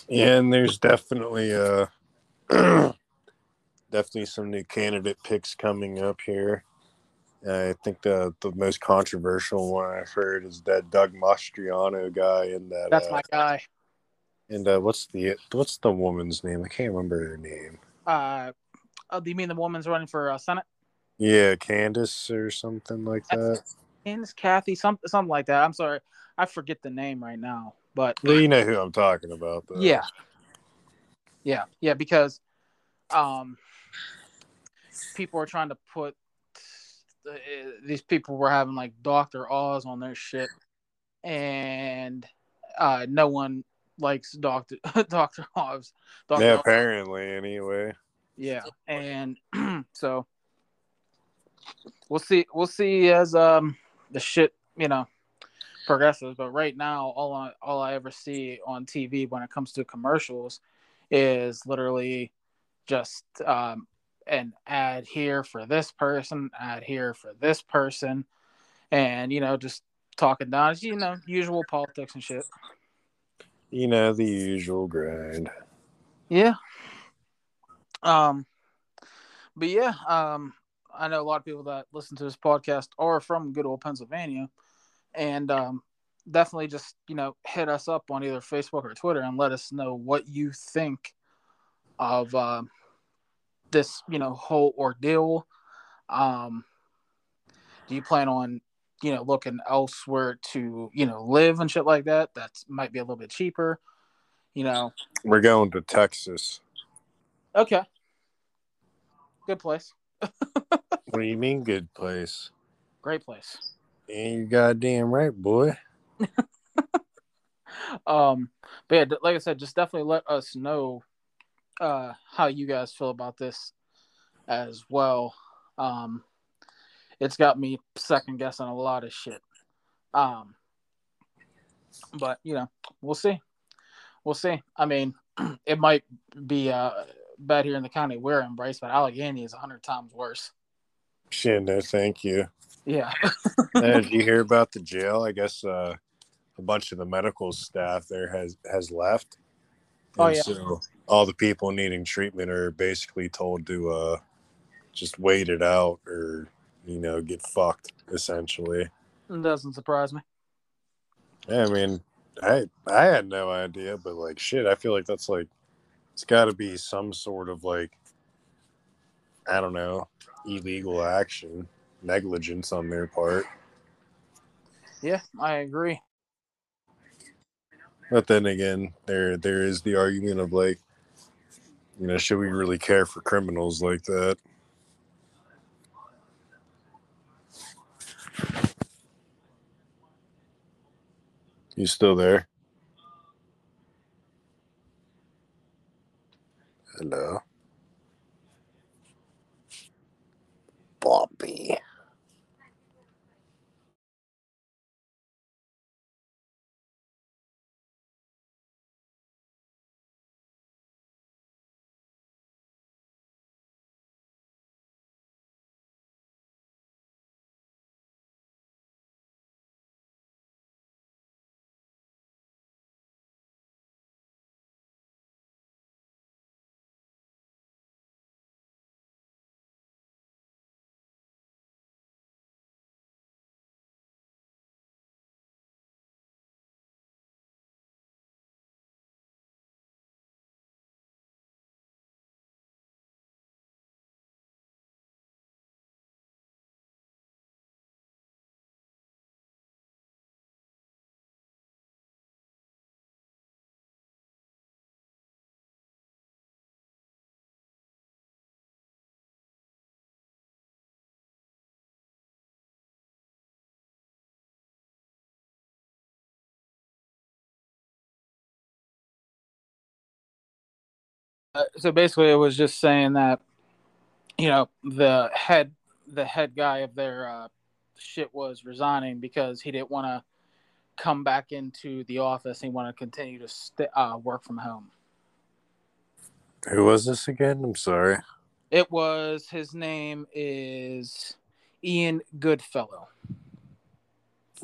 Yeah, and there's definitely uh definitely some new candidate picks coming up here. I think the the most controversial one I've heard is that Doug Mastriano guy in that. That's uh, my guy. And uh, what's the what's the woman's name? I can't remember her name. Uh, oh, do you mean the woman's running for uh, senate? Yeah, Candace or something like that. Candace, Kathy, something something like that. I'm sorry, I forget the name right now, but well, you know who I'm talking about. Though. Yeah, yeah, yeah, because um, people are trying to put these people were having like Doctor Oz on their shit, and uh, no one likes Doctor Doctor Oz. Dr. Yeah, apparently, anyway. Yeah, and so we'll see. We'll see as um the shit you know progresses. But right now, all I all I ever see on TV when it comes to commercials is literally just um, an ad here for this person, ad here for this person, and you know, just talking down, you know, usual politics and shit. You know, the usual grind. Yeah. Um, but yeah, um, I know a lot of people that listen to this podcast are from good old Pennsylvania, and um, definitely just you know hit us up on either Facebook or Twitter and let us know what you think of uh, this you know whole ordeal. Um, do you plan on you know looking elsewhere to you know live and shit like that? That might be a little bit cheaper. You know, We're going to Texas. okay, good place, What do you mean, good place? great place. Yeah, you goddamn right, boy. um but yeah like i said just definitely let us know uh how you guys feel about this as well um it's got me second guessing a lot of shit um but you know we'll see we'll see i mean it might be uh bad here in the county we're in Bryce, but allegheny is a hundred times worse Shit, no, thank you. yeah did you hear about the jail? I guess uh, a bunch of the medical staff there has has left. Oh, yeah. So all the people needing treatment are basically told to uh, just wait it out or you know get fucked essentially. it doesn't surprise me Yeah, I mean, I I had no idea, but like shit, I feel like that's like it's got to be some sort of like I don't know illegal action, negligence on their part. yeah i agree But then again, there there is the argument of like, you know, should we really care for criminals like that? You still there? Hello, Bobby. So basically, it was just saying that, you know, the head the head guy of their uh, shit was resigning because he didn't want to come back into the office. He wanted to continue to st- uh, work from home. Who was this again? I'm sorry. It was his name is Ian Goodfellow.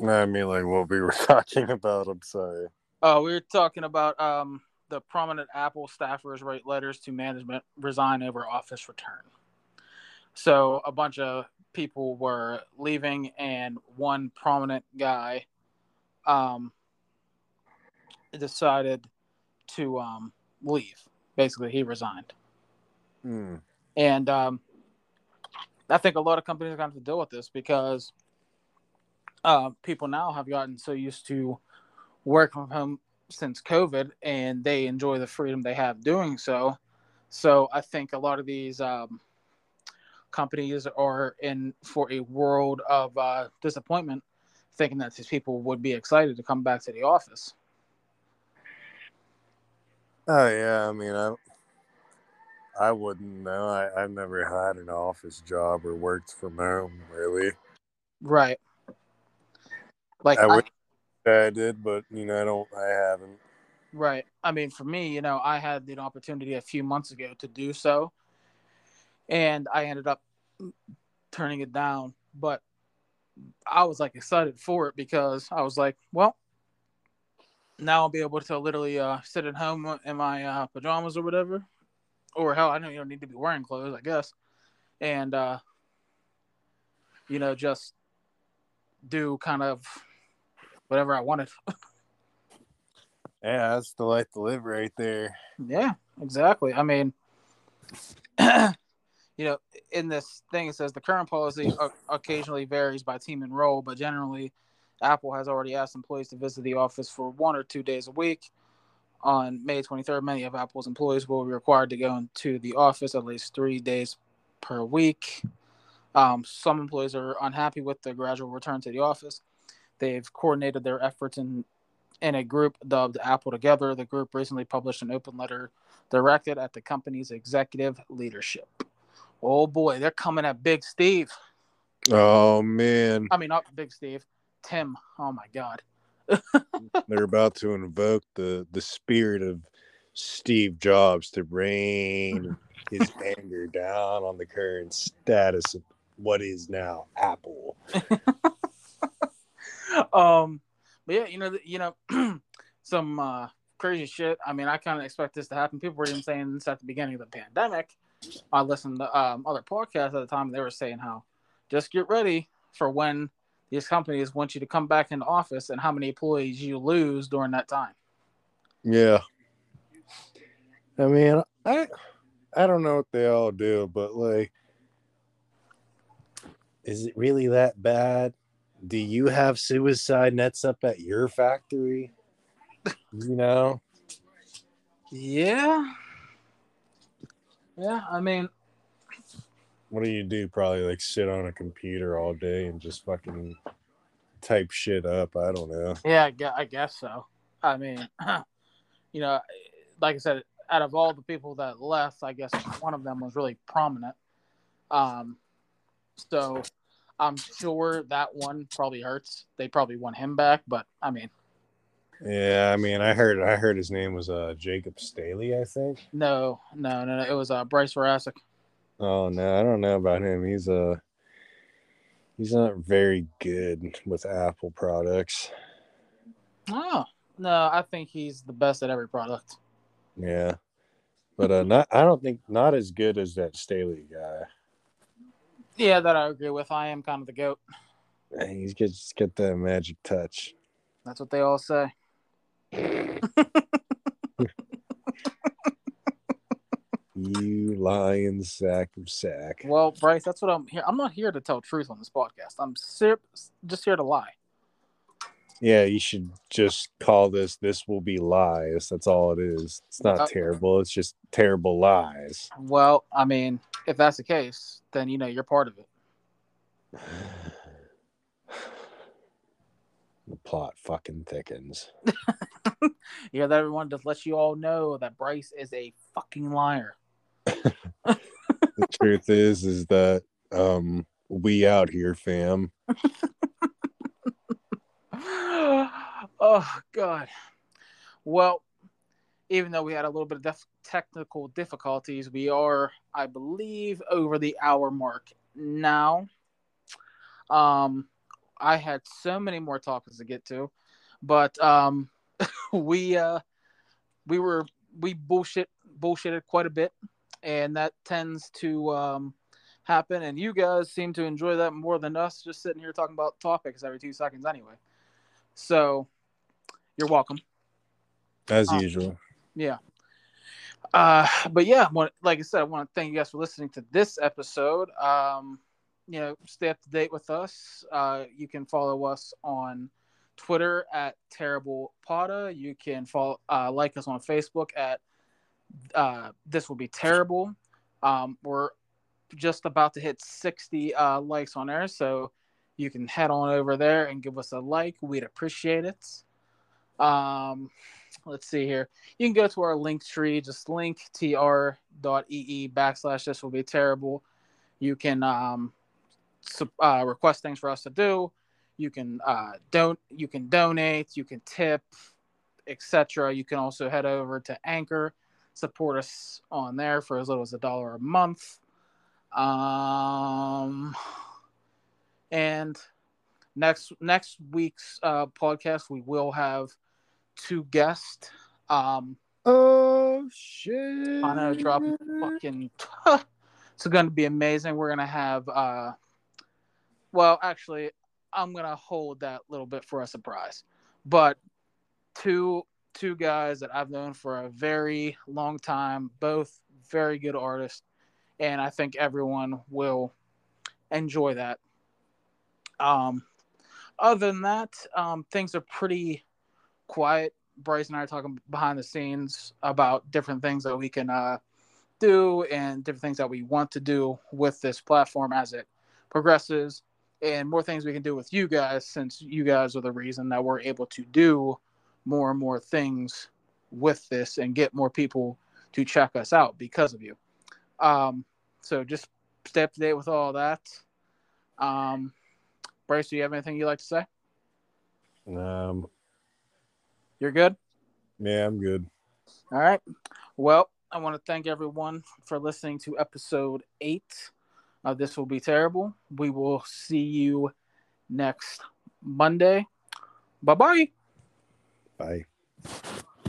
I mean, like what we were talking about. I'm sorry. Oh, we were talking about um, the prominent Apple staffers write letters to management resign over office return. So a bunch of people were leaving, and one prominent guy um, decided to um, leave. Basically, he resigned, Hmm. and um, I think a lot of companies are going to to deal with this because uh, people now have gotten so used to working from home since COVID, and they enjoy the freedom they have doing so. So I think a lot of these um, companies are in for a world of uh, disappointment, thinking that these people would be excited to come back to the office. Oh yeah, I mean, I I wouldn't know. I I've never had an office job or worked from home really. Right. Like I I, wish I did, but you know, I don't. I haven't. Right. I mean, for me, you know, I had the opportunity a few months ago to do so, and I ended up turning it down. But I was like excited for it because I was like, well, now I'll be able to literally uh, sit at home in my uh, pajamas or whatever, or hell, I don't even need to be wearing clothes, I guess, and uh, you know, just do kind of whatever I wanted. Yeah, that's the life to live right there. Yeah, exactly. I mean, you know, in this thing it says the current policy occasionally varies by team and role, but generally, Apple has already asked employees to visit the office for one or two days a week. On May 23rd, many of Apple's employees will be required to go into the office at least three days per week. Um, some employees are unhappy with the gradual return to the office. They've coordinated their efforts in in a group dubbed Apple Together. The group recently published an open letter directed at the company's executive leadership. Oh boy, they're coming at Big Steve. Oh man, I mean, not Big Steve, Tim. Oh my God. they're about to invoke the the spirit of Steve Jobs to rain his anger down on the current status of what is now Apple. um, but yeah, you know, you know, some uh, crazy shit. I mean, I kind of expect this to happen. People were even saying this at the beginning of the pandemic. I listened to um, other podcasts at the time. They were saying how just get ready for when these companies want you to come back into office and how many employees you lose during that time. Yeah. I mean, I I don't know what they all do, but like is it really that bad? Do you have suicide nets up at your factory? You know? Yeah. Yeah, I mean, What do you do? Probably like sit on a computer all day and just fucking type shit up. I don't know. yeah, I guess so. I mean, you know, like I said, out of all the people that left, I guess one of them was really prominent. Um, so I'm sure that one probably hurts. They probably want him back, but I mean, Yeah, I mean, I heard I heard his name was uh Jacob Staley, I think. no, no, no, no. It was uh, Bryce Verasic. Oh no, I don't know about him. He's uh he's not very good with Apple products. Oh no, I think he's the best at every product. Yeah. But uh not I don't think not as good as that Staley guy. Yeah, that I agree with. I am kind of the goat. He's just got that magic touch. That's what they all say. You lying sack of sack. Well, Bryce, that's what I'm here. I'm not here to tell truth on this podcast. I'm ser- just here to lie. Yeah, you should just call this this will be lies. That's all it is. It's not Uh, terrible. It's just terrible lies. Well, I mean, if that's the case, then you know you're part of it. The plot fucking thickens. yeah, that, everyone? Just let you all know that Bryce is a fucking liar. the truth is is that um we out here fam oh God. Well, even though we had a little bit of def- technical difficulties, we are, I believe, over the hour mark now. Um, I had so many more topics to get to, but um, we uh, we were we bullshit bullshitted quite a bit, and that tends to um, happen. And you guys seem to enjoy that more than us, just sitting here talking about topics every two seconds, anyway. So, you're welcome. as Um, usual Yeah. Uh, but yeah, like I said, I want to thank you guys for listening to this episode. Um, you know, stay up to date with us. Uh, you can follow us on Twitter at Terrible Potta. You can follow, uh, like us on Facebook at uh, This Will Be Terrible. Um, we're just about to hit 60 uh, likes on there, so you can head on over there and give us a like. We'd appreciate it. Um, let's see here. You can go to our link tree, just link tr.ee backslash this will be terrible. You can um, uh, request things for us to do. You can uh, don't you can donate, you can tip, etc. You can also head over to Anchor, support us on there for as little as a dollar a month. Um, and next next week's uh, podcast we will have two guests. Um, oh shit I know drop, fucking. it's going to be amazing. We're gonna have. uh Well, actually, I'm gonna hold that little bit for a surprise. but two two guys that I've known for a very long time, both very good artists, and I think everyone will enjoy that. Um, other than that, um, things are pretty quiet. Bryce and I are talking behind the scenes about different things that we can uh, do and different things that we want to do with this platform as it progresses, and more things we can do with you guys since you guys are the reason that we're able to do more and more things with this and get more people to check us out because of you. Um, so just stay up to date with all that. Um, Bryce, do you have anything you'd like to say? Um, You're good? yeah, I'm good. All right. Well, I want to thank everyone for listening to episode eight of This Will Be Terrible. We will see you next Monday. Bye bye. Bye.